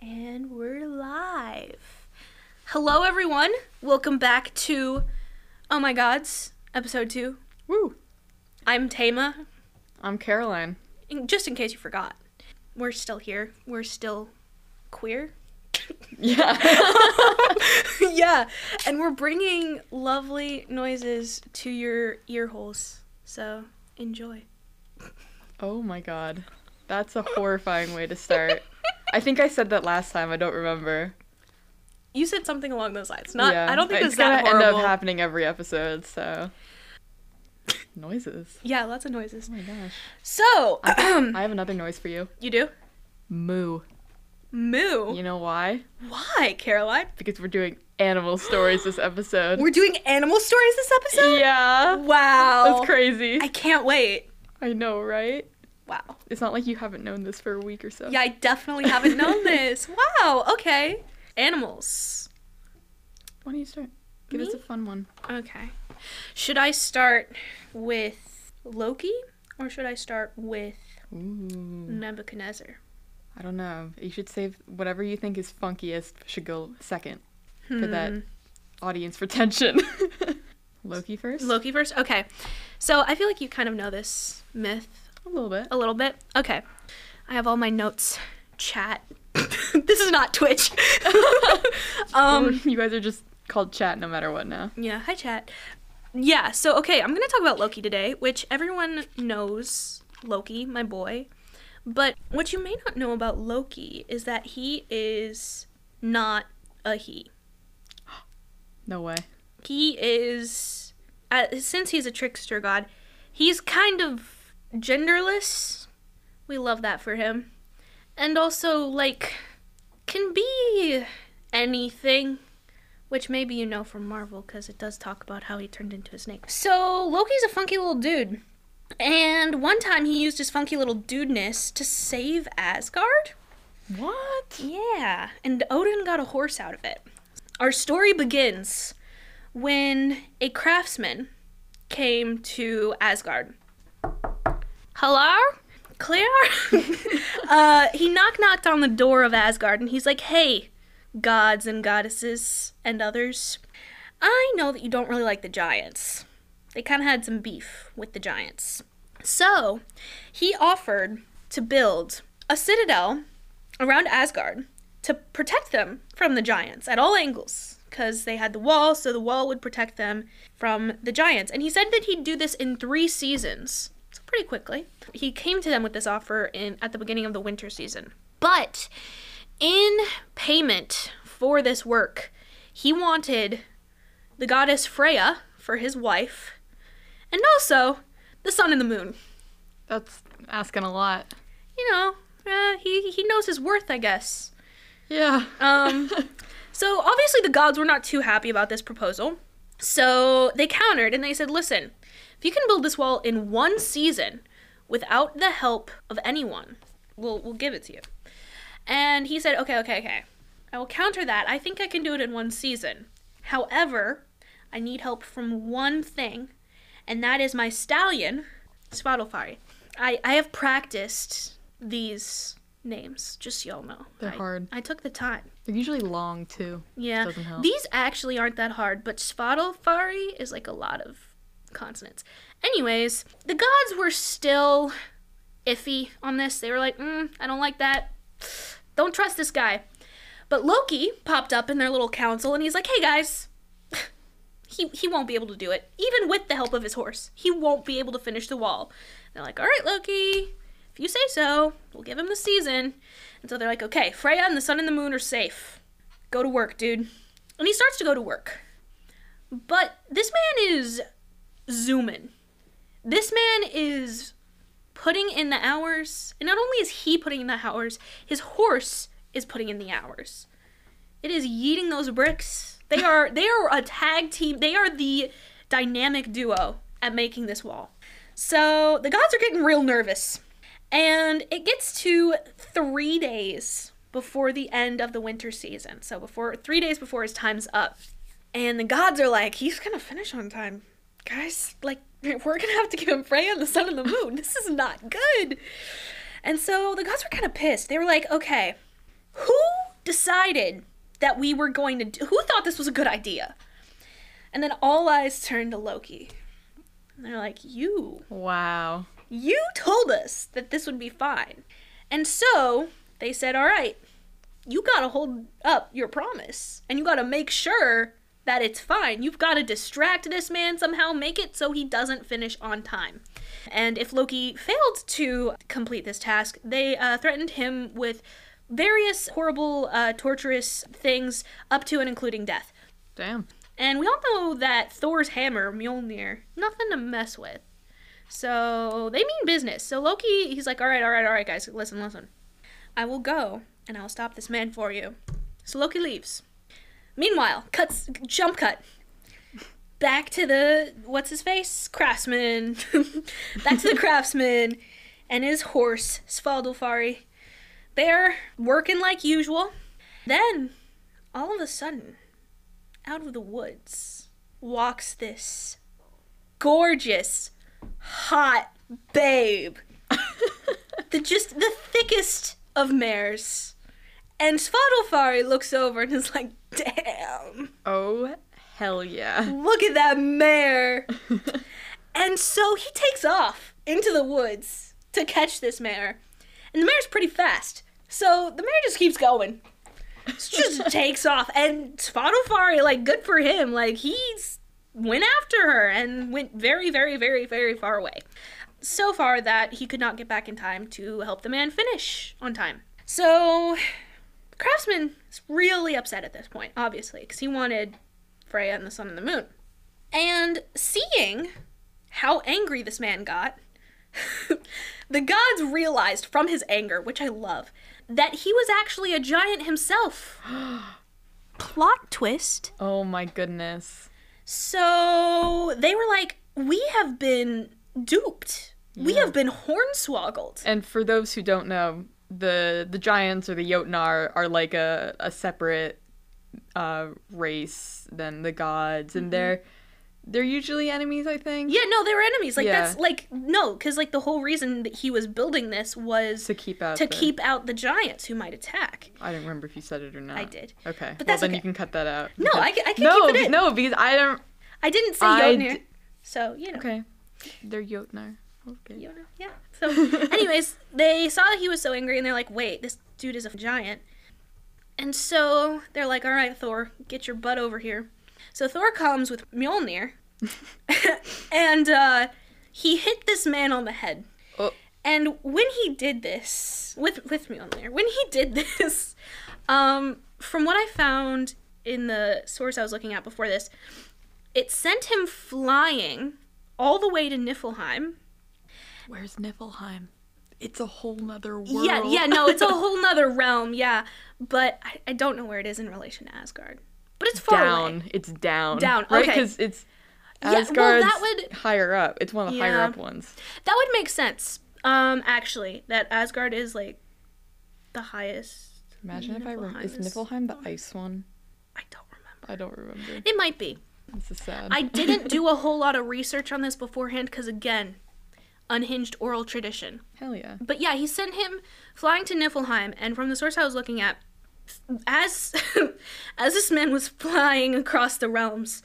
And we're live. Hello, everyone. Welcome back to Oh My Gods, episode two. Woo! I'm Tama. I'm Caroline. In- Just in case you forgot, we're still here. We're still queer. Yeah. yeah, and we're bringing lovely noises to your ear holes. So enjoy. oh my god. That's a horrifying way to start. I think I said that last time. I don't remember. You said something along those lines. Not. yeah. I don't think it's gonna end up happening every episode. So noises. yeah, lots of noises. Oh my gosh. So, I have another noise for you. you do Moo. moo. You know why? Why, Caroline? Because we're doing animal stories this episode. We're doing animal stories this episode. yeah. Wow. That's crazy. I can't wait. I know, right? Wow. It's not like you haven't known this for a week or so. Yeah, I definitely haven't known this. Wow. Okay. Animals. Why don't you start? Give us a fun one. Okay. Should I start with Loki or should I start with Ooh. Nebuchadnezzar? I don't know. You should save whatever you think is funkiest should go second for that Hmm. audience retention. Loki first? Loki first? Okay. So I feel like you kind of know this myth a little bit. a little bit. Okay. I have all my notes. Chat. this is not Twitch. um you guys are just called chat no matter what now. yeah, hi chat. Yeah, so okay, I'm going to talk about Loki today, which everyone knows Loki, my boy. But what you may not know about Loki is that he is not a he. No way. he is uh, since he's a trickster god he's kind of genderless we love that for him and also like can be anything which maybe you know from marvel because it does talk about how he turned into a snake so loki's a funky little dude and one time he used his funky little dudeness to save asgard What? yeah, and Odin got a horse out of it. Our story begins when a craftsman came to Asgard. Hello? Claire? uh, he knock knocked on the door of Asgard and he's like, hey, gods and goddesses and others. I know that you don't really like the giants. They kind of had some beef with the giants. So, he offered to build a citadel around Asgard to protect them from the giants at all angles because they had the wall, so the wall would protect them from the giants. And he said that he'd do this in three seasons, so pretty quickly. He came to them with this offer in at the beginning of the winter season. But in payment for this work, he wanted the goddess Freya for his wife, and also the sun and the moon That's asking a lot. you know, uh, he he knows his worth, I guess. Yeah. Um, so obviously the gods were not too happy about this proposal. So they countered and they said, "Listen, if you can build this wall in one season without the help of anyone, we'll we'll give it to you." And he said, "Okay, okay, okay. I will counter that. I think I can do it in one season. However, I need help from one thing, and that is my stallion, Swadilfari. I I have practiced these names, just so y'all know. They're I- hard. I took the time. They're usually long too. Yeah. These actually aren't that hard, but Swadilfari is like a lot of consonants. Anyways, the gods were still iffy on this. They were like, mm, I don't like that. Don't trust this guy. But Loki popped up in their little council and he's like, hey guys, he, he won't be able to do it. Even with the help of his horse, he won't be able to finish the wall. They're like, all right, Loki, if you say so, we'll give him the season. And so they're like, okay, Freya and the sun and the moon are safe. Go to work, dude. And he starts to go to work. But this man is zooming. This man is putting in the hours. And not only is he putting in the hours, his horse is putting in the hours. It is yeeting those bricks. They are they are a tag team. They are the dynamic duo at making this wall. So the gods are getting real nervous. And it gets to three days before the end of the winter season. So before three days before his time's up. And the gods are like, he's gonna finish on time. Guys, like, we're gonna have to give him Freya and the sun and the moon. This is not good. And so the gods were kind of pissed. They were like, okay, who decided that we were going to do? Who thought this was a good idea? And then all eyes turned to Loki. And they're like, You. Wow. You told us that this would be fine. And so they said, All right, you gotta hold up your promise. And you gotta make sure that it's fine. You've gotta distract this man somehow, make it so he doesn't finish on time. And if Loki failed to complete this task, they uh, threatened him with various horrible, uh, torturous things, up to and including death. Damn. And we all know that Thor's hammer, Mjolnir, nothing to mess with. So they mean business. So Loki, he's like, all right, all right, all right, guys, listen, listen. I will go and I'll stop this man for you. So Loki leaves. Meanwhile, cuts, jump cut. Back to the, what's his face? Craftsman. Back to the craftsman and his horse, Svaldolfari. They're working like usual. Then, all of a sudden, out of the woods walks this gorgeous, hot babe. the just the thickest of mares. And Svadolfari looks over and is like, damn, Oh, hell yeah. look at that mare. and so he takes off into the woods to catch this mare. And the mare's pretty fast. So the mare just keeps going. just takes off. And Svadolfari, like, good for him. Like, he's went after her and went very, very, very, very far away. So far that he could not get back in time to help the man finish on time. So, craftsman is really upset at this point, obviously, because he wanted Freya and the sun and the moon. And seeing how angry this man got, the gods realized from his anger, which I love, that he was actually a giant himself. Plot twist. Oh my goodness. So they were like, we have been duped. We have been hornswoggled. And for those who don't know, the the giants or the Jotnar are like a, a separate uh, race than the gods, and they're they're usually enemies, I think. Mm-hmm. Yeah, no, they were enemies. Like Yeah. that's like no, because like the whole reason that he was building this was To keep out to the- keep out the giants who might attack. I don't remember if you said it or not. I did. Okay. But well, that's then okay. you can cut that out. No, I I can no, keep it in. No, because I don't. I didn't say I Jotnir, d- so you know. Okay. They're Jotnar. Okay. Know, yeah. So, anyways, they saw that he was so angry, and they're like, "Wait, this dude is a giant." And so they're like, "All right, Thor, get your butt over here." So Thor comes with Mjolnir, and uh, he hit this man on the head. Oh. And when he did this with with Mjolnir, when he did this, um, from what I found in the source I was looking at before this, it sent him flying all the way to Niflheim. Where's Niflheim? It's a whole nother world. Yeah, yeah, no, it's a whole nother realm, yeah. But I, I don't know where it is in relation to Asgard. But it's far down. away. It's down. Down, Right? okay. Because it's Yeah, well, Asgard's that would- higher up. It's one of the higher up ones. That would make sense. Um, actually, that Asgard is like the highest. Imagine if I rem- Niflheim is is- Niflheim the ice one? I don't remember. I don't remember. It might be. This is sad. I didn't do a whole lot of research on this beforehand because, again, unhinged oral tradition. Hell yeah. But yeah, he sent him flying to Niflheim, and from the source I was looking at, as as this man was flying across the realms,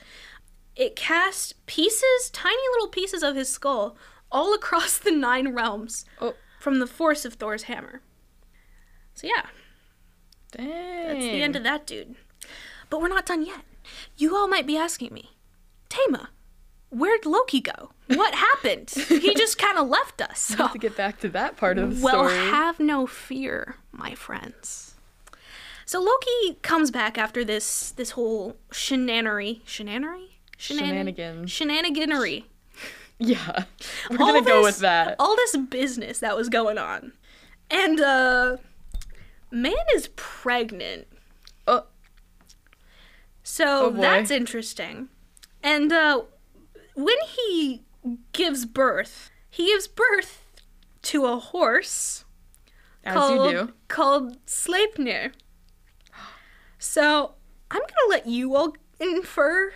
it cast pieces, tiny little pieces of his skull, all across the nine realms Oh. from the force of Thor's hammer. So yeah, Dang. that's the end of that dude. But we're not done yet. You all might be asking me, Tama, where'd Loki go? What happened? he just kind of left us. have to get back to that part of the Well, story. Well, have no fear, my friends. So Loki comes back after this this whole shenanery, shenanery, Shenanigans. shenaniganery. yeah. We're All gonna go with that. All this business that was going on, and uh, man is pregnant. Oh. So Oh, that's interesting. And uh, when he gives birth, he gives birth to a horse As called, you do. called Sleipnir. So I'm gonna let you all infer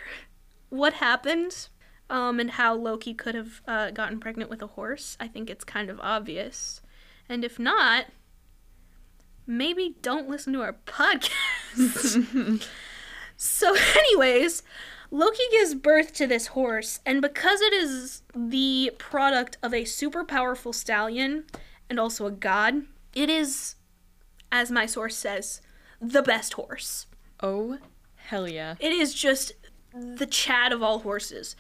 what happened um, and how Loki could have uh, gotten pregnant with a horse. I think it's kind of obvious, and if not, maybe don't listen to our podcast. so, anyways, Loki gives birth to this horse, and because it is the product of a super powerful stallion and also a god, it is, as my source says, the best horse. oh, hell yeah. It is just the Chad of all horses.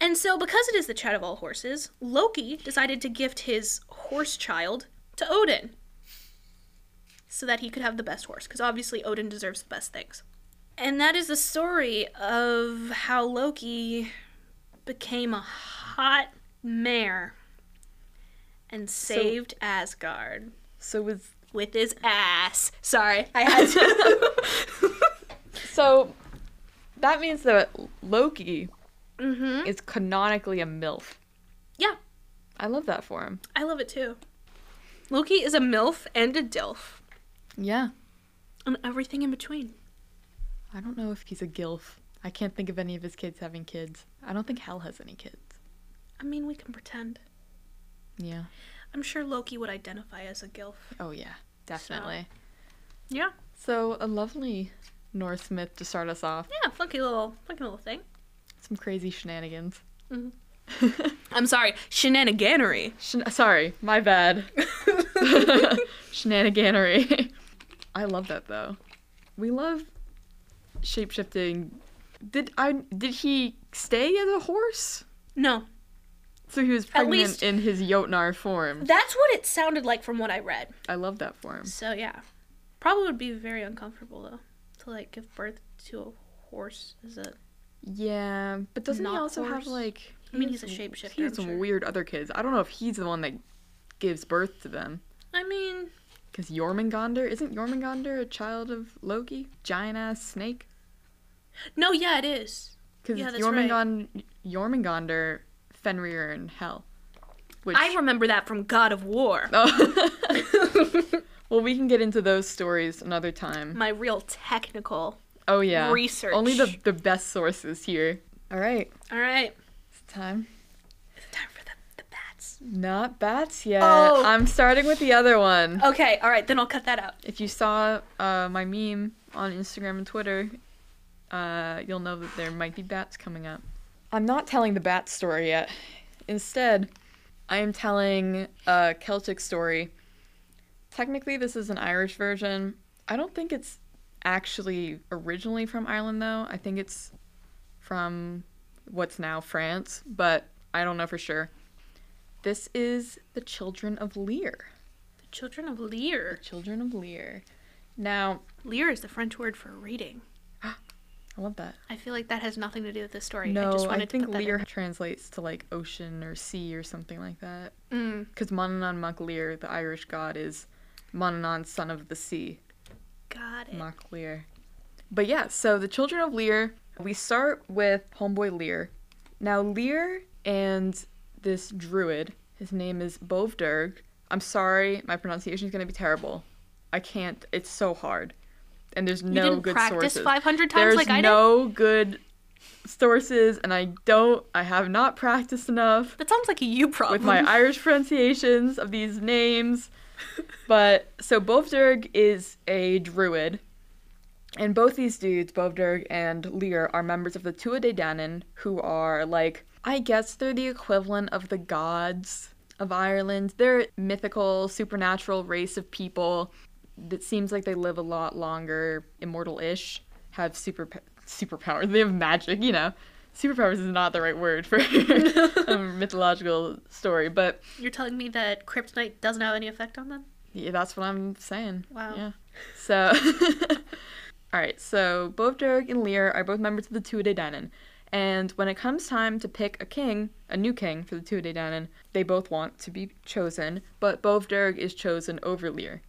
And so, because it is the Chad of all horses, Loki decided to gift his horse child to Odin so that he could have the best horse, because obviously Odin deserves the best things. And that is the story of how Loki became a hot mare and saved Asgard So was with his ass. Sorry, I had to. so that means that Loki mm-hmm. is canonically a MILF. Yeah, I love that for him. I love it too. Loki is a MILF and a DILF, Yeah. and everything in between. I don't know if he's a GILF. I can't think of any of his kids having kids. I don't think Hel has any kids. I mean, we can pretend. Yeah. I'm sure Loki would identify as a GILF. Oh yeah, definitely. Yeah. So a lovely Norse myth to start us off. Yeah, funky little, funky little thing. Some crazy shenanigans. Mm-hmm. I'm sorry, shenaniganery. Shen- sorry, my bad. Shenaniganery. I love that though. We love shapeshifting. Did I? Did he stay as a horse? No, So he was pregnant least- in his Jotnar form. that's what it sounded like from what I read. I love that form. So yeah, probably would be very uncomfortable though to like give birth to a horse. Is it? Yeah, but doesn't he also have like? I mean, he's a shapeshifter, He has some sure. weird other kids. I don't know if he's the one that gives birth to them. I mean, Because Jormungandr isn't Jormungandr a child of Loki? Giant ass snake. no, yeah, it is. Because Yeah, that's right. Jormungandr, Fenrir, and Hel. Which I remember that from God of War. Oh. well, we can get into those stories another time. My real technical. Oh yeah, research. Only the the best sources here. All right, All right, it's time. it's time for the the bats. Not bats yet. Oh. I'm starting with the other one. Okay, all right, then I'll cut that out. If you saw uh, my meme on Instagram and Twitter, uh, you'll know that there might be bats coming up. I'm not telling the bat story yet. Instead, I am telling a Celtic story. Technically, this is an Irish version. I don't think it's actually originally from Ireland, though. I think it's from what's now France, but I don't know for sure. This is the Children of Lear. The Children of Lear. The Children of Lear. Now, lire is the French word for reading. I love that. I feel like that has nothing to do with the story. No, I just I, wanted think to Lear in. translates to like ocean or sea or something like that. Mm, Because Manannán Mac Lir, the Irish god, is Manannán, son of the sea. got it. Mac Lir. But yeah, so the children of Lear, we start with homeboy Lear. Now Lear and this druid, his name is Bovdurg. I'm sorry, my pronunciation is gonna be terrible. I can't. It's so hard, and there's no You didn't good practice sources. 500 times There's like I did? no good sources, and I don't. I have not practiced enough That sounds like a you problem. with my Irish pronunciations of these names. But so Bovdurg is a druid, and both these dudes, Bovdurg and Lear, are members of the Tuatha De Danann, who are like I guess they're the equivalent of the gods of Ireland. They're a mythical, supernatural race of people that seems like they live a lot longer, immortal-ish, have super superpowers. They have magic, you know. Superpowers is not the right word for a mythological story, but You're telling me that kryptonite doesn't have any effect on them? yeah, that's what I'm saying. Wow. Yeah. So, all right. So Bovdurg and Lear are both members of the Tuatha De Danann, and when it comes time to pick a king, a new king for the Danann, they both want to be chosen, but Bovdurg is chosen over Lear,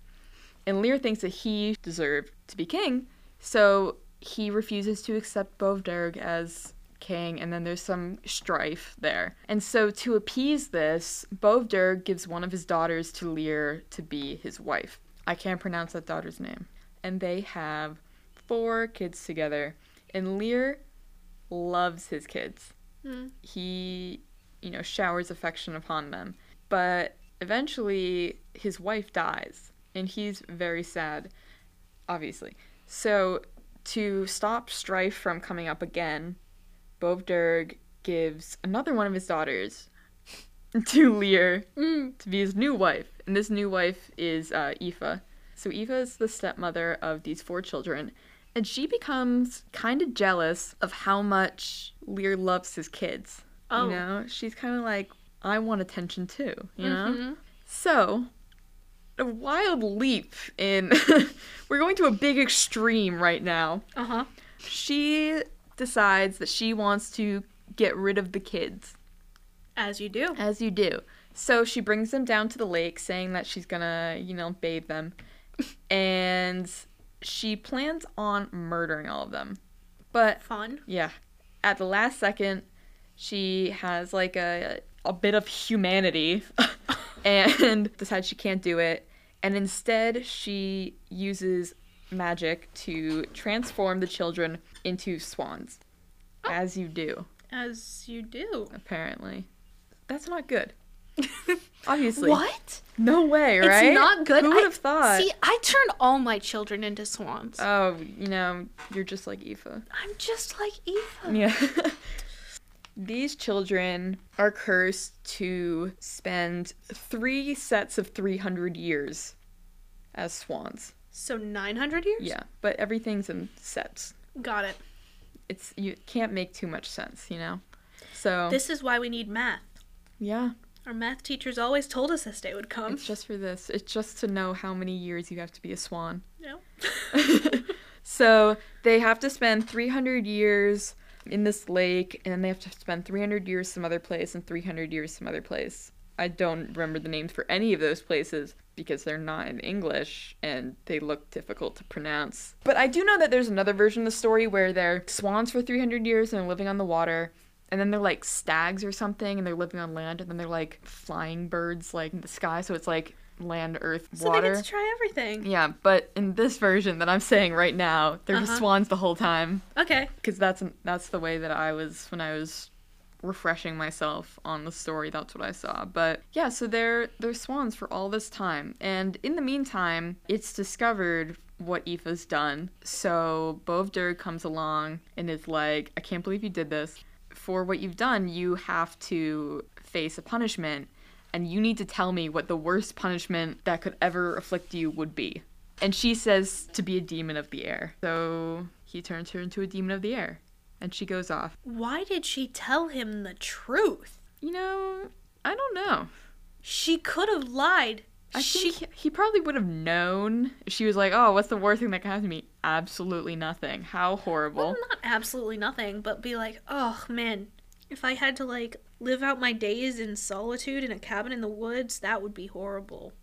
and Lear thinks that he deserved to be king, so he refuses to accept Bovdurg as king, and then there's some strife there. And so, to appease this, Bovdurg gives one of his daughters to Lear to be his wife. I can't pronounce that daughter's name. And they have four kids together. And Lear loves his kids. Mm. He, you know, showers affection upon them. But eventually, his wife dies. and he's very sad, obviously. So, to stop strife from coming up again, Bovderg gives another one of his daughters to Lear Mm. to be his new wife. And this new wife is uh, Aoife. So Aoife is the stepmother of these four children. And she becomes kind of jealous of how much Lear loves his kids. Oh. You know, she's kind of like, I want attention too, you know? Mhm. So, a wild leap in. We're going to a big extreme right now. Uh huh. She decides that she wants to get rid of the kids, As you do. as you do. So she brings them down to the lake, saying that she's gonna, you know, bathe them. and she plans on murdering all of them. But Fun. yeah, at the last second, she has like a a bit of humanity and decides she can't do it. And instead, she uses magic to transform the children into swans. Oh. As you do, As you do. apparently. That's not good. Obviously. What? No way, right? It's not good. Who would have thought? See, I turn all my children into swans. oh, you know, you're just like Aoife. I'm just like Aoife. Yeah. These children are cursed to spend three sets of 300 years as swans. So 900 years? Yeah, but everything's in sets. Got it. It's you can't make too much sense, you know. So This is why we need math. yeah, Our math teachers always told us this day would come. it's just for this. It's just to know how many years you have to be a swan. No. so they have to spend 300 years in this lake, and then they have to spend 300 years some other place and 300 years some other place. I don't remember the names for any of those places because they're not in English and they look difficult to pronounce. But I do know that there's another version of the story where they're swans for 300 years and living on the water. And then they're like stags or something and they're living on land. And then they're like flying birds like in the sky. So it's like land, earth, So water. they get to try everything. Yeah, but in this version that I'm saying right now, they're Uh-huh. swans the whole time Okay. because that's that's the way that I was when I was refreshing myself on the story. That's what I saw. But yeah, so they're they're swans for all this time, and in the meantime, it's discovered what Aoife's done. So Bovdur comes along and is like, "I can't believe you did this. For what you've done, you have to face a punishment." And you need to tell me what the worst punishment that could ever afflict you would be. And she says to be a demon of the air. So he turns her into a demon of the air. And she goes off. Why did she tell him the truth? You know, I don't know. She could have lied. I she think he probably would have known. if She was like, "Oh, what's the worst thing that can happen to me?" Absolutely nothing. How horrible. well, not absolutely nothing, but be like, oh man, if I had to like live out my days in solitude in a cabin in the woods, that would be horrible.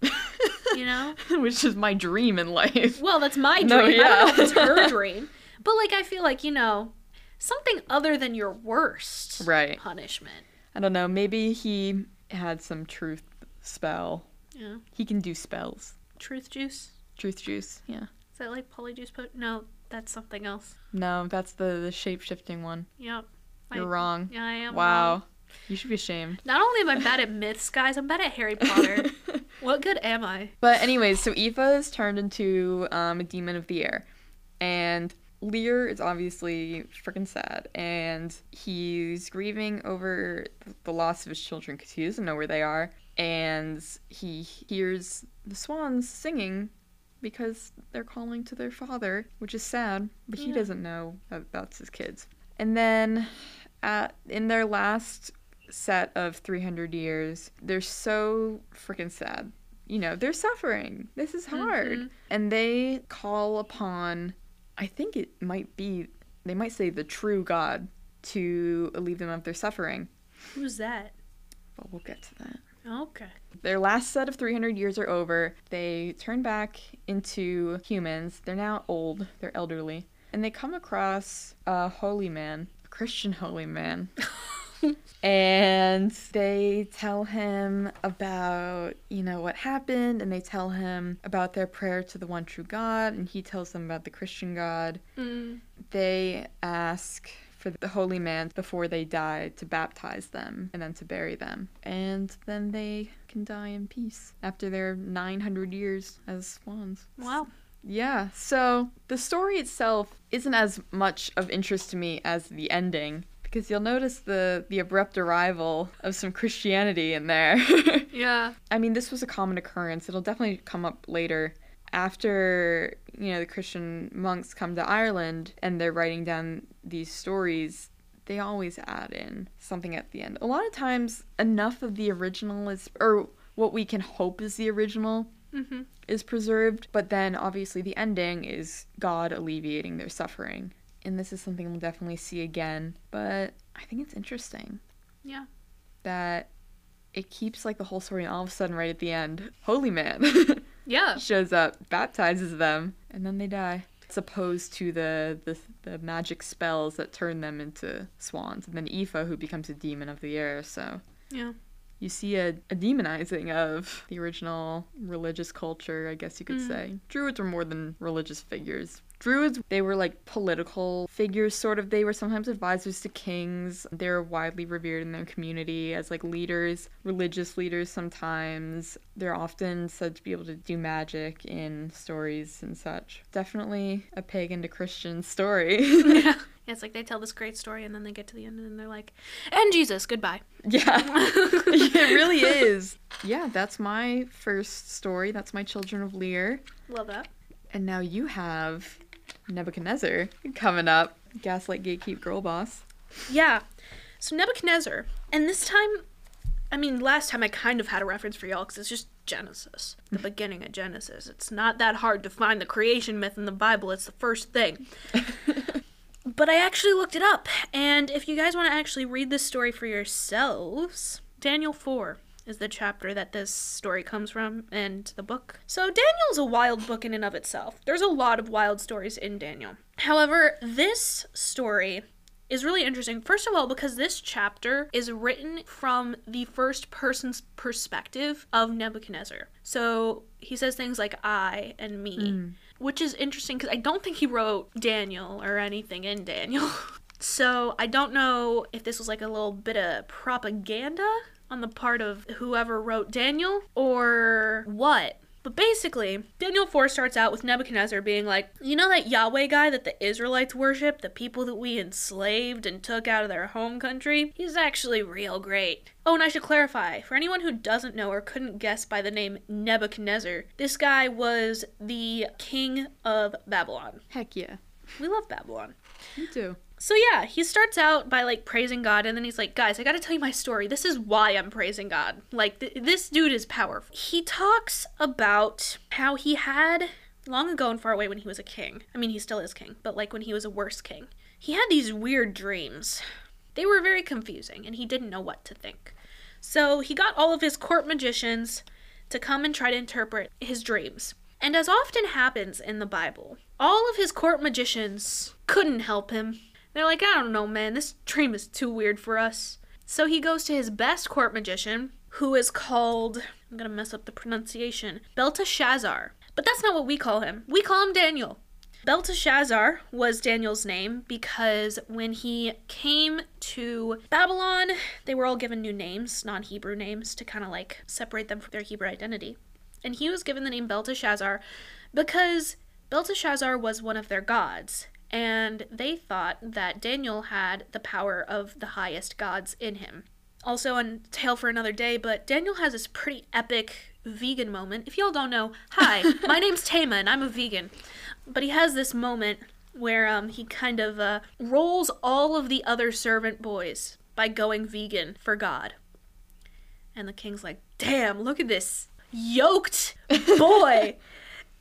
you know? Which is my dream in life. Well, that's my dream. No, I don't know if yeah. it's her dream. But like I feel like, you know, something other than your worst Right. punishment. I don't know. Maybe he had some truth spell. Yeah. He can do spells. Truth juice? Truth juice. Yeah. Is that like polyjuice pot? No, that's something else. No, that's the the shape shifting one. Yep. You're I- wrong. Yeah, I am. Wow. wrong. You should be ashamed. Not only am I bad at myths, guys, I'm bad at Harry Potter. what good am I? But anyways, so Aoife is turned into um, a demon of the air, and Lear is obviously freaking sad, and he's grieving over the loss of his children because he doesn't know where they are, and he hears the swans singing because they're calling to their father, which is sad, but he doesn't know that that's his kids. And then, at in their last set of 300 years, they're so freaking sad you know, they're suffering. This is hard. Mhm. And they call upon, I think it might be, they might say the true God to relieve them of their suffering. Who's that? But we'll get to that. Okay. Their last set of 300 years are over. They turn back into humans. They're now old, they're elderly. And they come across a holy man, a Christian holy man. and they tell him about, you know, what happened. And they tell him about their prayer to the one true God. And he tells them about the Christian God Mm. they ask for the holy man before they die to baptize them and then to bury them. And then they can die in peace after their 900 years as swans. Wow. Yeah, so the story itself isn't as much of interest to me as the ending because you'll notice the the abrupt arrival of some Christianity in there. Yeah. I mean, this was a common occurrence. It'll definitely come up later after, you know, the Christian monks come to Ireland and they're writing down these stories. They always add in something at the end. A lot of times enough of the original is or what we can hope is the original Mm-hmm. is preserved, but then obviously the ending is God alleviating their suffering. And this is something we'll definitely see again, but I think it's interesting Yeah. that it keeps like the whole story and all of a sudden right at the end, holy man Yeah. shows up, baptizes them, and then they die. As opposed to the, the the magic spells that turn them into swans, and then Aoife who becomes a demon of the air, so Yeah. you see a, a demonizing of the original religious culture, I guess you could Mm. say. Druids were more than religious figures. Druids, they were like political figures, sort of. They were sometimes advisors to kings. They were widely revered in their community as like leaders, religious leaders sometimes. They're often said to be able to do magic in stories and such. Definitely a pagan to Christian story. yeah. It's like they tell this great story and then they get to the end and they're like, and Jesus, goodbye. Yeah, it really is. Yeah, that's my first story. That's my Children of Lear. Love that. And now you have Nebuchadnezzar coming up. Gaslight Gatekeep Girl Boss. Yeah. So Nebuchadnezzar, and this time, I mean, last time I kind of had a reference for y'all because it's just Genesis, the mm-hmm. beginning of Genesis. It's not that hard to find the creation myth in the Bible, it's the first thing. but I actually looked it up, and if you guys want to actually read this story for yourselves, Daniel 4 is the chapter that this story comes from and the book. So Daniel's a wild book in and of itself. There's a lot of wild stories in Daniel. However, this story is really interesting. First of all, because this chapter is written from the first person's perspective of Nebuchadnezzar. So he says things like I and me, mm. which is interesting because I don't think he wrote Daniel or anything in Daniel. so I don't know if this was like a little bit of propaganda on the part of whoever wrote Daniel or what. But basically, Daniel 4 starts out with Nebuchadnezzar being like, You know that Yahweh guy that the Israelites worship, the people that we enslaved and took out of their home country? He's actually real great. Oh, and I should clarify for anyone who doesn't know or couldn't guess by the name Nebuchadnezzar, this guy was the king of Babylon. Heck yeah. We love Babylon. Me too. So yeah, he starts out by like praising God, and then he's like, "Guys, I got to tell you my story. This is why I'm praising God. Like th- this dude is powerful." He talks about how he had long ago and far away when he was a king. I mean, he still is king, but like when he was a worse king, he had these weird dreams. They were very confusing, and he didn't know what to think. So he got all of his court magicians to come and try to interpret his dreams. And as often happens in the Bible, all of his court magicians couldn't help him. They're like, I don't know, man, this dream is too weird for us. So he goes to his best court magician, who is called, I'm gonna mess up the pronunciation, Belteshazzar. But that's not what we call him. We call him Daniel. Belteshazzar was Daniel's name because when he came to Babylon, they were all given new names, non Hebrew names, to kind of like separate them from their Hebrew identity. And he was given the name Belteshazzar because Belteshazzar was one of their gods, and they thought that Daniel had the power of the highest gods in him. Also, a tale for another day, but Daniel has this pretty epic vegan moment. If y'all don't know, hi, my name's Tama, and I'm a vegan. But he has this moment where um, he kind of uh, rolls all of the other servant boys by going vegan for God. And the king's like, damn, look at this yoked boy.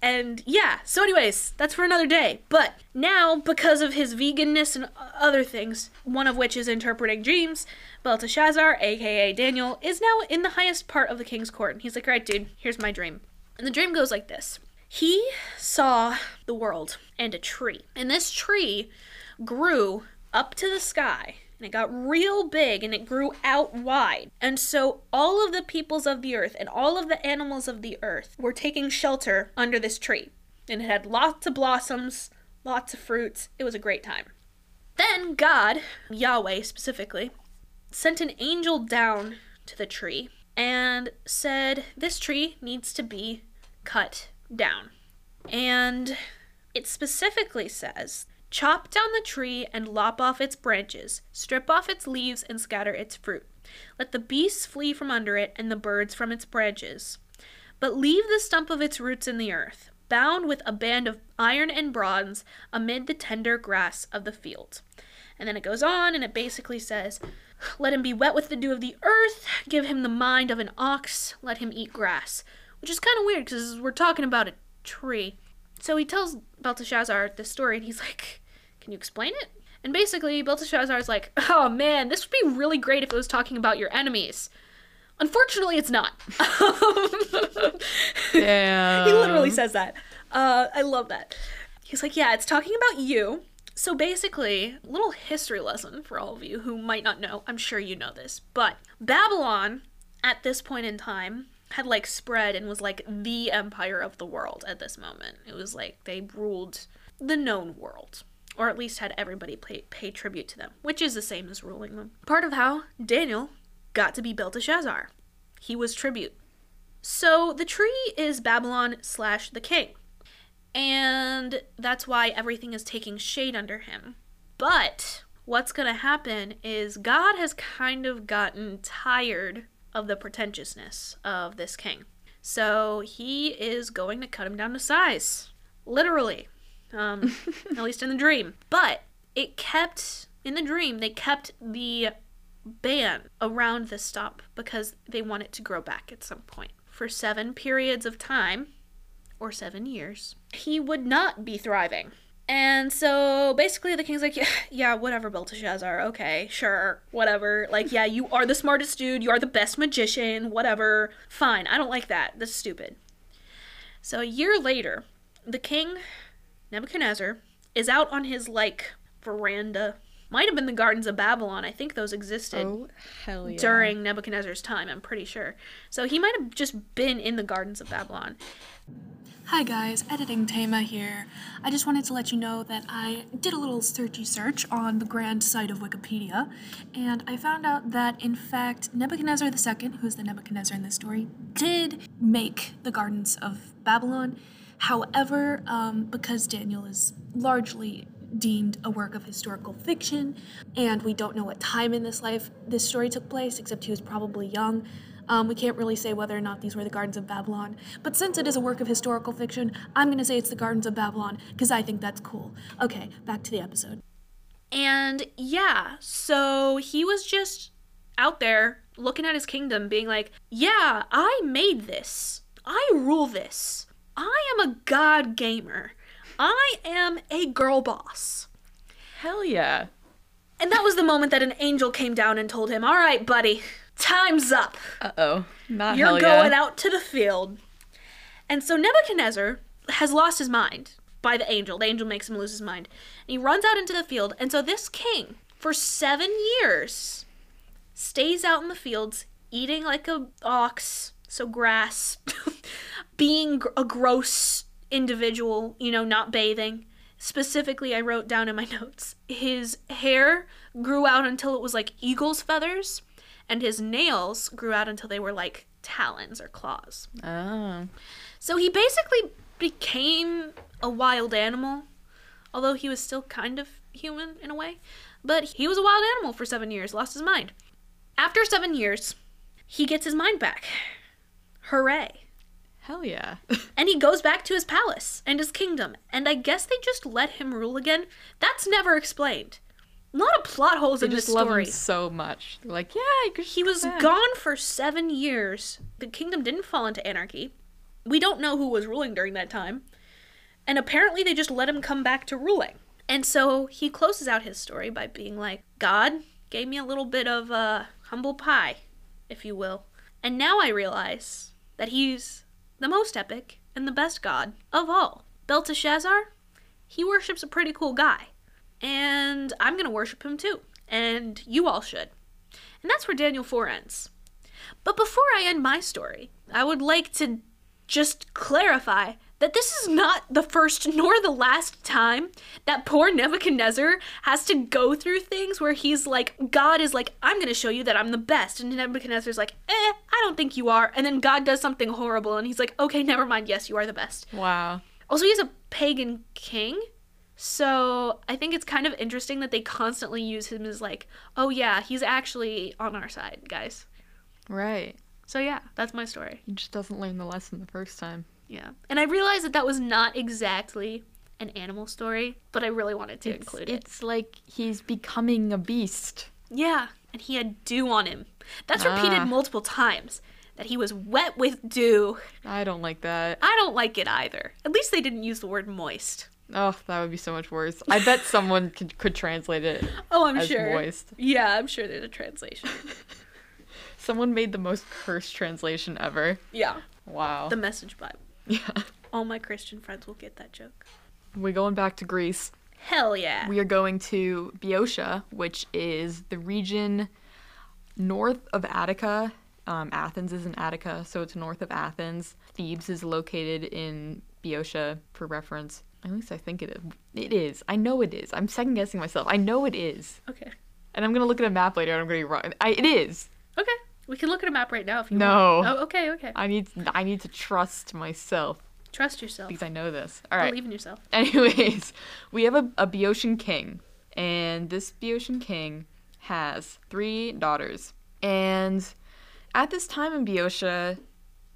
And yeah, so, anyways, that's for another day. But now, because of his veganness and other things, one of which is interpreting dreams, Belteshazzar, aka Daniel, is now in the highest part of the king's court. And he's like, right, dude, here's my dream. And the dream goes like this He saw the world and a tree. And this tree grew up to the sky and it got real big and it grew out wide. And so all of the peoples of the earth and all of the animals of the earth were taking shelter under this tree. And it had lots of blossoms, lots of fruits. It was a great time. Then God, Yahweh specifically, sent an angel down to the tree and said, This tree needs to be cut down. And it specifically says, Chop down the tree and lop off its branches, strip off its leaves and scatter its fruit. Let the beasts flee from under it and the birds from its branches. But leave the stump of its roots in the earth, bound with a band of iron and bronze amid the tender grass of the field. And then it goes on and it basically says, Let him be wet with the dew of the earth, give him the mind of an ox, let him eat grass. Which is kind of weird because we're talking about a tree. So he tells Belteshazzar this story and he's like, Can you explain it? And basically, Belteshazzar is like, Oh man, this would be really great if it was talking about your enemies. Unfortunately, it's not. Yeah. he literally says that. Uh, I love that. He's like, Yeah, it's talking about you. So basically, little history lesson for all of you who might not know. I'm sure you know this, but Babylon at this point in time had like spread and was like the empire of the world at this moment. It was like they ruled the known world, or at least had everybody pay, pay tribute to them, which is the same as ruling them. Part of how Daniel got to be Belteshazzar. He was tribute. So the tree is Babylon slash the king. And that's why everything is taking shade under him. But what's going to happen is God has kind of gotten tired of the pretentiousness of this king. So he is going to cut him down to size. Literally. Um, at least in the dream. But it kept, in the dream, they kept the ban around the stump because they want it to grow back at some point. For seven periods of time, or seven years, he would not be thriving. And so basically, the king's like, yeah, yeah, whatever, Belteshazzar. Okay, sure, whatever. Like, yeah, you are the smartest dude. You are the best magician. Whatever. Fine. I don't like that. That's stupid. So a year later, the king, Nebuchadnezzar, is out on his like veranda. Might have been the gardens of Babylon. I think those existed Oh hell yeah. during Nebuchadnezzar's time, I'm pretty sure. So he might have just been in the gardens of Babylon. Hi guys, editing Tama here. I just wanted to let you know that I did a little searchy search on the grand site of Wikipedia, and I found out that in fact Nebuchadnezzar II, who's the Nebuchadnezzar in this story, did make the gardens of Babylon. However, um, because Daniel is largely deemed a work of historical fiction, and we don't know what time in this life this story took place, except he was probably young. Um, we can't really say whether or not these were the Gardens of Babylon, but since it is a work of historical fiction, I'm gonna say it's the Gardens of Babylon because I think that's cool. Okay, back to the episode. And yeah, so he was just out there looking at his kingdom, being like, Yeah, I made this. I rule this. I am a god gamer. I am a girl boss. Hell yeah. And that was the moment that an angel came down and told him, All right, buddy, time's up. Uh oh. Not You're hell going yeah. out to the field. And so Nebuchadnezzar has lost his mind by the angel. The angel makes him lose his mind. And he runs out into the field. And so this king, for seven years, stays out in the fields eating like a ox, so grass, being a gross individual, you know, not bathing. Specifically, I wrote down in my notes his hair grew out until it was like eagle's feathers, and his nails grew out until they were like talons or claws. Oh. So he basically became a wild animal, although he was still kind of human in a way. But he was a wild animal for seven years, lost his mind. After seven years, he gets his mind back. Hooray. Hell yeah. And he goes back to his palace and his kingdom. And I guess they just let him rule again. That's never explained. A lot of plot holes they in this just love story. him so much. They're like, yeah, He was yeah. gone for seven years. The kingdom didn't fall into anarchy. We don't know who was ruling during that time. And apparently they just let him come back to ruling. And so he closes out his story by being like, God gave me a little bit of uh, humble pie, if you will. And now I realize that he's the most epic and the best god of all. Belteshazzar, he worships a pretty cool guy. And I'm going to worship him too. And you all should. And that's where Daniel 4 ends. But before I end my story, I would like to just clarify that this is not the first nor the last time that poor Nebuchadnezzar has to go through things where he's like, God is like, I'm going to show you that I'm the best. And Nebuchadnezzar's like, eh, I don't think you are. And then God does something horrible and he's like, okay, never mind. Yes, you are the best. Wow. Also, he's a pagan king. So I think it's kind of interesting that they constantly use him as like, oh yeah, he's actually on our side, guys. Right. So yeah, that's my story. He just doesn't learn the lesson the first time. Yeah. And I realized that that was not exactly an animal story, but I really wanted to it's, include it. It's like he's becoming a beast. Yeah. And he had dew on him. That's repeated Ah. multiple times. That he was wet with dew. I don't like that. I don't like it either. At least they didn't use the word moist. Oh, that would be so much worse. I bet someone could, could translate it Oh, I'm as sure. moist. Yeah, I'm sure there's a translation. Someone made the most cursed translation ever. yeah. Wow. The message Bible. yeah. All my Christian friends will get that joke. We're going back to Greece. Hell yeah. We are going to Boeotia, which is the region north of Attica. Um, Athens is in Attica, so it's north of Athens. Thebes is located in Boeotia, for reference. At least I think it is. It is. I know it is. I'm second guessing myself. I know it is. Okay. And I'm gonna look at a map later and I'm gonna be wrong. I, it is. Okay. We can look at a map right now if you No. want. No. Oh, okay, okay. I need. I need to trust myself Trust yourself. because I know this. All right. Believe in yourself. Anyways, we have a, a Boeotian king, and this Boeotian king has three daughters. And at this time in Boeotia,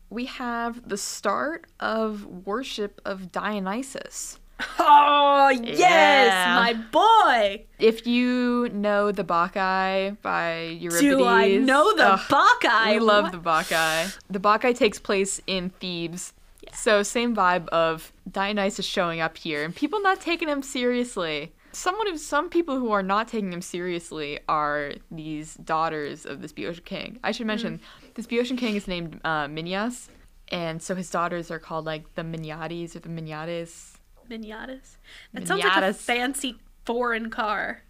we have the start of worship of Dionysus. Oh, yes, Yeah. my boy. If you know the Bacchae by Euripides, Do I know the ugh, Bacchae? We love What? the Bacchae. The Bacchae takes place in Thebes. Yeah. So same vibe of Dionysus showing up here and people not taking him seriously. Someone who, some people who are not taking him seriously are these daughters of this Boeotian king. I should mention mm. This Boeotian king is named uh, Minyas, and so his daughters are called like the Minyades or the Minyades. Miniatas. That sounds like a fancy foreign car.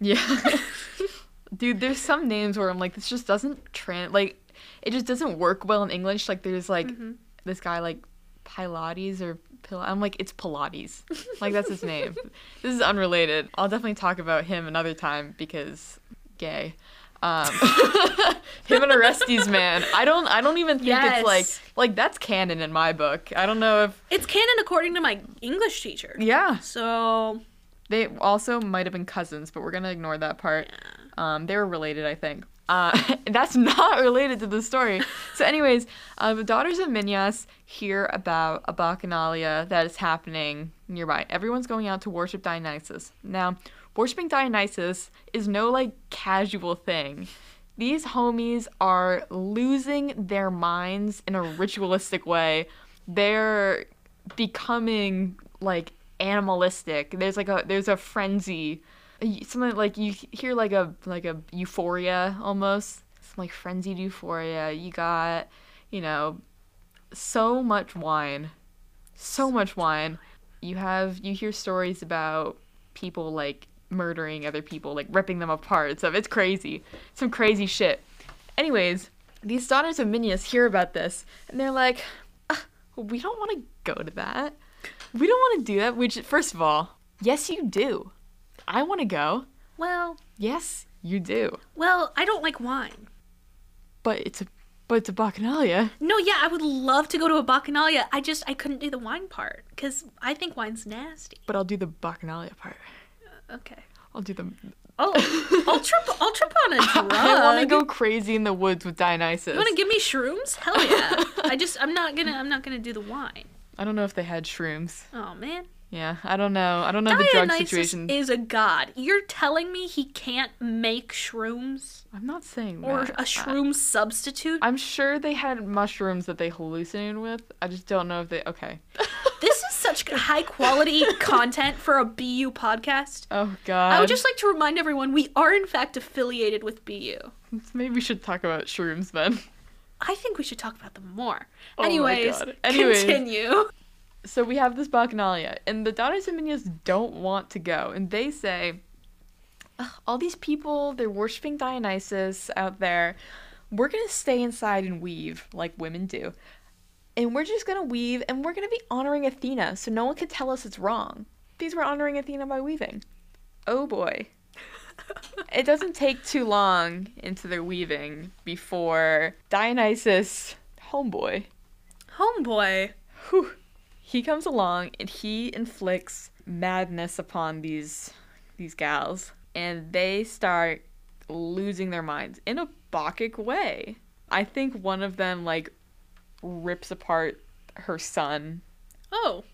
Yeah. Dude, there's some names where I'm like, this just doesn't trans like it just doesn't work well in English. Like there's like this guy like Pilates or Pil I'm like, it's Pilates. like that's his name. this is unrelated. I'll definitely talk about him another time because gay. Um, him and Orestes, man. I don't. I don't even think it's like like that's canon in my book. I don't know if It's canon according to my English teacher. yeah. So, They also might have been cousins, but we're gonna ignore that part. Um, they were related, I think. Uh, that's not related to the story. So, anyways, uh, the daughters of Minyas hear about a bacchanalia that is happening nearby. Everyone's going out to worship Dionysus. Now, worshiping Dionysus is no like casual thing. These homies are losing their minds in a ritualistic way. They're becoming like animalistic. There's like a there's a frenzy. Something like you hear like a like a euphoria almost. Some like frenzied euphoria. You got, you know, so much wine. So much wine. You have you hear stories about people like murdering other people, like ripping them apart and stuff. It's crazy. Some crazy shit. Anyways, these daughters of Minyas hear about this and they're like, "Ugh, we don't want to go to that. We don't want to do that. Which, first of all, yes, you do. I want to go. well, Yes, you do. well, I don't like wine. But it's a, but it's a bacchanalia. No, yeah, I would love to go to a bacchanalia. I just I couldn't do the wine part because I think wine's nasty. But I'll do the bacchanalia part. Okay. I'll do the. Oh, I'll trip. I'll trip on a drug. I want to go crazy in the woods with Dionysus. You want to give me shrooms? Hell yeah! I just I'm not gonna I'm not gonna do the wine. I don't know if they had shrooms. Oh man. Yeah, I don't know. I don't know the drug Dionysus situation. is a god. You're telling me he can't make shrooms I'm not saying or that. a shroom substitute? I'm sure they had mushrooms that they hallucinated with. I just don't know if they. Okay. this is such high quality content for a BU podcast. Oh God. I would just like to remind everyone we are in fact affiliated with BU. Maybe we should talk about shrooms then. I think we should talk about them more. Oh my Anyways, God. Anyways. continue. So we have this bacchanalia, and the daughters of Minyas don't want to go, and they say, "All these people, they're worshiping Dionysus out there. We're gonna stay inside and weave like women do. And we're just gonna weave and we're gonna be honoring Athena so no one can tell us it's wrong. These were honoring Athena by weaving. Oh boy. it doesn't take too long into their weaving before Dionysus, homeboy, Homeboy. whew, he comes along and he inflicts madness upon these these gals and they start losing their minds in a bacchic way. I think one of them like rips apart her son, Oh.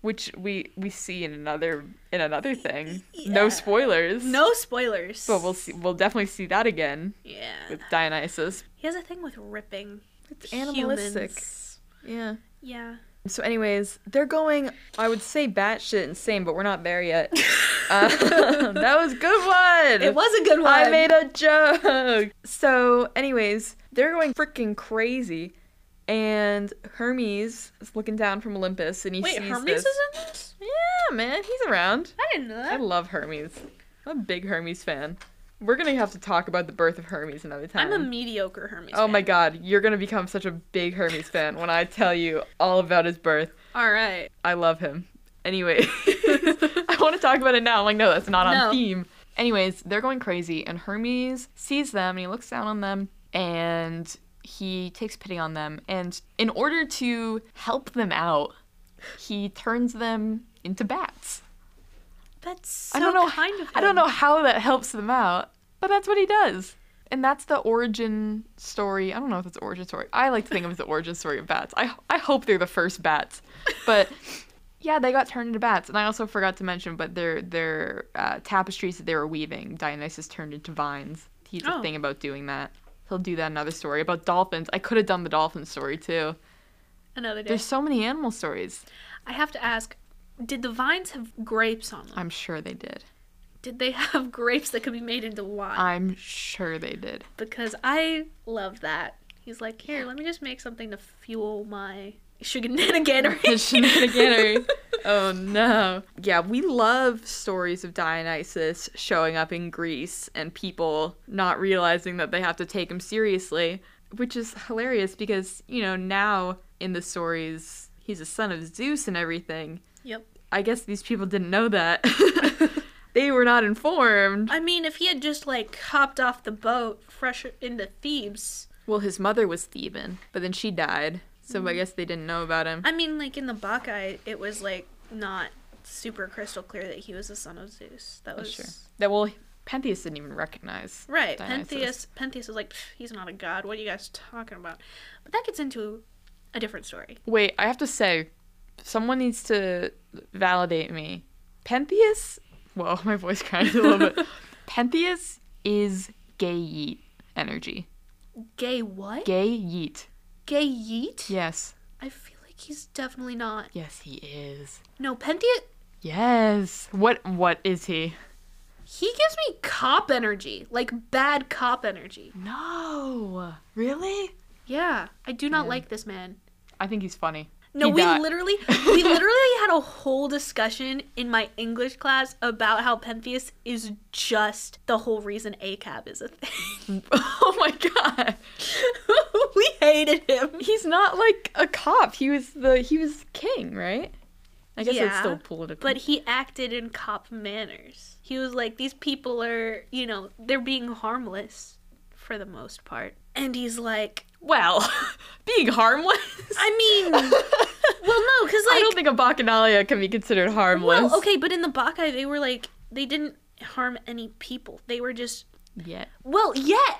which we we see in another in another thing. No spoilers. No spoilers. But we'll see we'll definitely see that again Yeah. with Dionysus. He has a thing with ripping. It's animalistic. humans. Yeah. Yeah. So, anyways, they're going, I would say batshit insane, but we're not there yet. um, that was a good one. It was a good one. I made a joke. So, anyways, they're going freaking crazy, and Hermes is looking down from Olympus, and he Wait, sees Hermes this. is in this? Yeah, man, he's around. I didn't know that. I love Hermes. I'm a big Hermes fan. We're gonna have to talk about the birth of Hermes another time. I'm a mediocre Hermes. Oh my god, you're gonna become such a big Hermes fan when I tell you all about his birth. All right. I love him. Anyway, I want to talk about it now. I'm like, no, that's not on No. theme. Anyways, they're going crazy, and Hermes sees them and he looks down on them and he takes pity on them. And in order to help them out, he turns them into bats. That's so I don't know. kind of I don't know how that helps them out, but that's what he does. And that's the origin story. I don't know if it's the origin story. I like to think of it as the origin story of bats. I I hope they're the first bats, but yeah, they got turned into bats. And I also forgot to mention, but their their uh, tapestries that they were weaving, Dionysus turned into vines. He's a Oh. thing about doing that. He'll do that another story about dolphins. I could have done the dolphin story too. Another day. There's so many animal stories. I have to ask, did the vines have grapes on them? I'm sure they did. Did they have grapes that could be made into wine? I'm sure they did. because I love that. He's like, here, let me just make something to fuel my shenaniganery. Shenaniganery. oh no. Yeah, we love stories of Dionysus showing up in Greece and people not realizing that they have to take him seriously, which is hilarious because, you know, now in the stories, he's a son of Zeus and everything. yep. I guess these people didn't know that. they were not informed. I mean, if he had just like hopped off the boat fresh into Thebes, Well, his mother was Theban, but then she died. So. I guess they didn't know about him. I mean, like in the Bacchae, it was like not super crystal clear that he was the son of Zeus. That was true. That well, Pentheus didn't even recognize. right. Dionysus. Pentheus, Pentheus was like, he's not a god. What are you guys talking about? But that gets into a different story. Wait, I have to say, someone needs to validate me. Pentheus, Well, my voice cracked a little bit. Pentheus is gay yeet energy. Gay what? Gay yeet. Gay yeet? Yes. I feel like he's definitely not. Yes, he is. No, Pentheus. Yes. What? What is he? He gives me cop energy, like bad cop energy. No. Really? Yeah, I do not Yeah. like this man. I think he's funny. No, He we died. literally we literally had a whole discussion in my English class about how Pentheus is just the whole reason ACAB is a thing. oh my god. we hated him. He's not like a cop. He was the he was king, right? I guess it's Yeah, still political. But he acted in cop manners. He was like, these people are, you know, they're being harmless for the most part. And he's like, well, being harmless. I mean, well, no, because like, I don't think a bacchanalia can be considered harmless. well, okay, but in the Bacchae, they were like, they didn't harm any people. They were just, Yet. well, yet.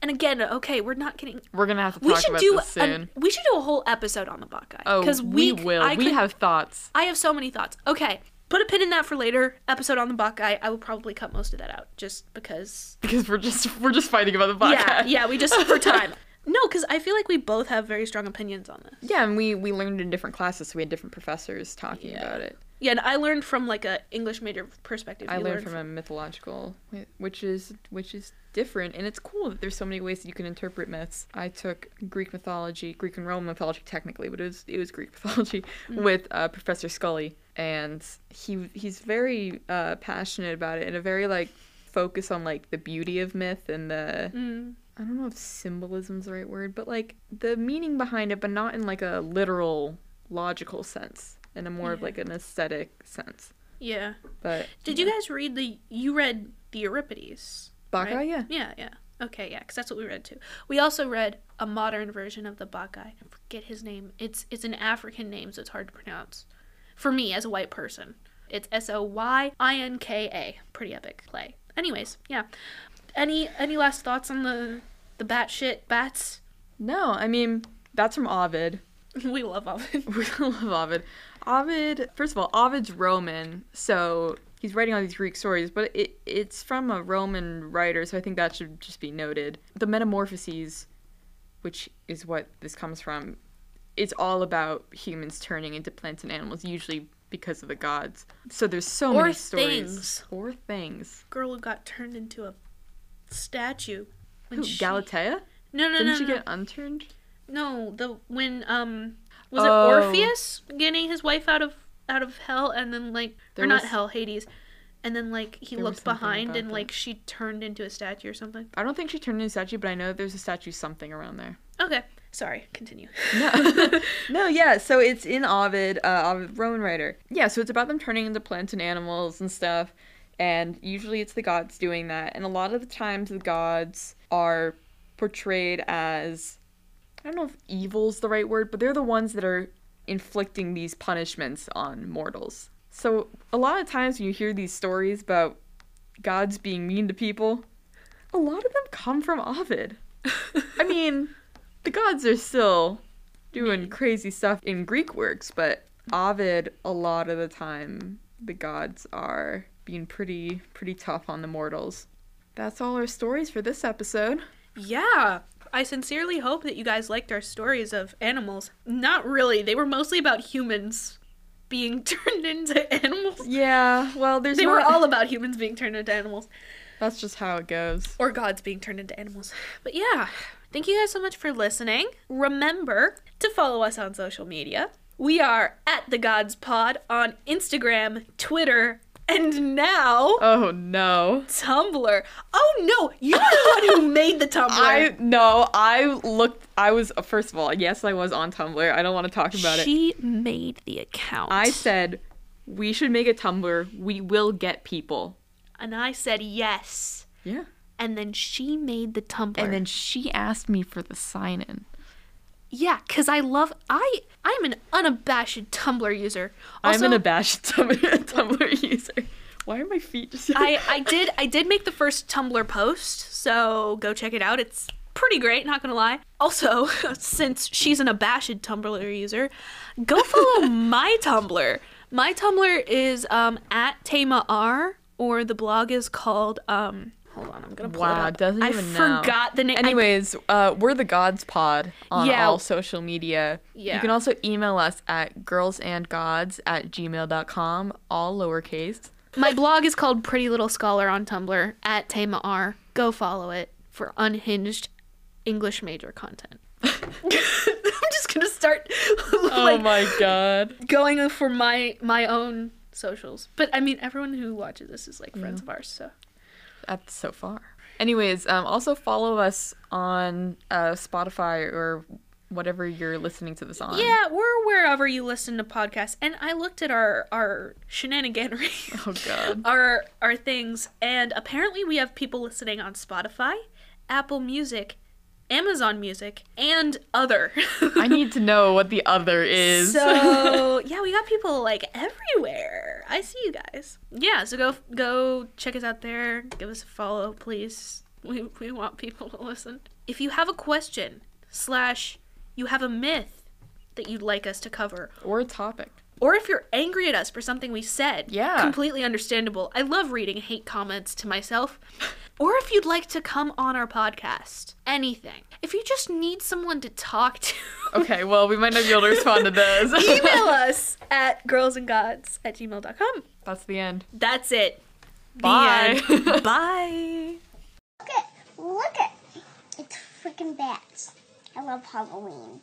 And again, okay, we're not getting. We're gonna have to We should do a, we should do a whole episode on the Bacchae. oh, because we, we, will. I we could- have thoughts. I have so many thoughts. Okay, put a pin in that for later episode on the Bacchae. I will probably cut most of that out just because. Because we're just we're just fighting about the podcast. Yeah, yeah, we just for time. No, because I feel like we both have very strong opinions on this. Yeah, and we we learned in different classes, so we had different professors talking Yeah. about it. Yeah, and I learned from like a English major perspective. I You learned from a mythological, which is which is different, and it's cool that there's so many ways that you can interpret myths. I took Greek mythology, Greek and Roman mythology technically, but it was it was Greek mythology with uh, Professor Scully, and he he's very uh, passionate about it and a very like focus on like the beauty of myth and the Mm. I don't know if symbolism's the right word, but like the meaning behind it, but not in like a literal, logical sense, in a more of like an aesthetic sense. Yeah. But Did you guys read the? You read the Euripides. Bacchae? right? Yeah. Yeah, yeah. Okay, yeah, because that's what we read too. We also read a modern version of the Bacchae. I forget his name. It's it's an African name, so it's hard to pronounce. For me, as a white person, it's S O Y I N K A. Pretty epic play. Anyways, yeah. Any any last thoughts on the the bat shit bats? No, I mean that's from Ovid. we love Ovid. We love Ovid. Ovid, first of all, Ovid's Roman, so he's writing all these Greek stories, but it it's from a Roman writer, so I think that should just be noted. The Metamorphoses, which is what this comes from, it's all about humans turning into plants and animals, usually because of the gods. So there's so Or many stories. things. Or things. Girl who got turned into a statue. when Who, she- Galatea? No, no, no Didn't she no. get unturned? No, the when um was Oh. it Orpheus getting his wife out of out of hell and then like There or not hell Hades, and then like he There looked behind and that. like she turned into a statue or something. I don't think she turned into a statue, but I know there's a statue something around there. Okay, sorry, continue. No, no, yeah. So it's in Ovid, uh, Ovid, Roman writer. Yeah, so it's about them turning into plants and animals and stuff, and usually it's the gods doing that. And a lot of the times the gods are portrayed as, I don't know if evil's the right word, but they're the ones that are inflicting these punishments on mortals. So a lot of times when you hear these stories about gods being mean to people, a lot of them come from Ovid. I mean, the gods are still doing crazy stuff in Greek works, but Ovid, a lot of the time, the gods are being pretty pretty tough on the mortals. That's all our stories for this episode. Yeah. I sincerely hope that you guys liked our stories of animals. Not really. They were mostly about humans being turned into animals. Yeah, well, there's They were all about humans being turned into animals. That's just how it goes. or gods being turned into animals. But yeah, thank you guys so much for listening. Remember to follow us on social media. We are at the Gods Pod on Instagram, Twitter, and now Oh no. Tumblr. Oh no, you're the one who made the Tumblr. I no, I looked I was first of all, yes, I was on Tumblr. I don't want to talk about it. she made the account. I said we should make a Tumblr. We will get people. and I said yes. Yeah. And then she made the Tumblr. And then she asked me for the sign in. Yeah, cuz I love I I'm an unabashed Tumblr user. I'm an abashed Tumblr, Tumblr user. Why are my feet just I, I did I did make the first Tumblr post, so go check it out. It's pretty great, not gonna lie. Also, since she's an abashed Tumblr user, go follow my Tumblr. My Tumblr is um at Tama R, or the blog is called um. Hold on, I'm gonna pull Wow, it up. doesn't I even know. forgot the name. Anyways, uh, we're the Gods Pod on Yeah. all social media. Yeah. You can also email us at girlsandgods at gmail.com, all lowercase. my blog is called Pretty Little Scholar on Tumblr at Tama R. Go follow it for unhinged English major content. I'm just gonna start like oh my god. going for my my own socials. But I mean, everyone who watches this is like friends of ours. So That's so far. Anyways, um, also follow us on uh, Spotify or whatever you're listening to this on. yeah, we're wherever you listen to podcasts. And I looked at our our shenaniganery, Oh god. our our things, and apparently we have people listening on Spotify, Apple Music, Amazon Music, and other. I need to know what the other is. So yeah, we got people like everywhere. I see you guys. Yeah, so go go check us out there. Give us a follow, please. We we want people to listen. If you have a question slash you have a myth that you'd like us to cover, or a topic. or if you're angry at us for something we said, Yeah. completely understandable. I love reading hate comments to myself. Or if you'd like to come on our podcast, anything. If you just need someone to talk to. Okay, well, we might not be able to respond to those. email us at girlsandgods at gmail.com. That's the end. That's it. The Bye. end. Bye. Look at, look at, it's freaking bats. I love Halloween.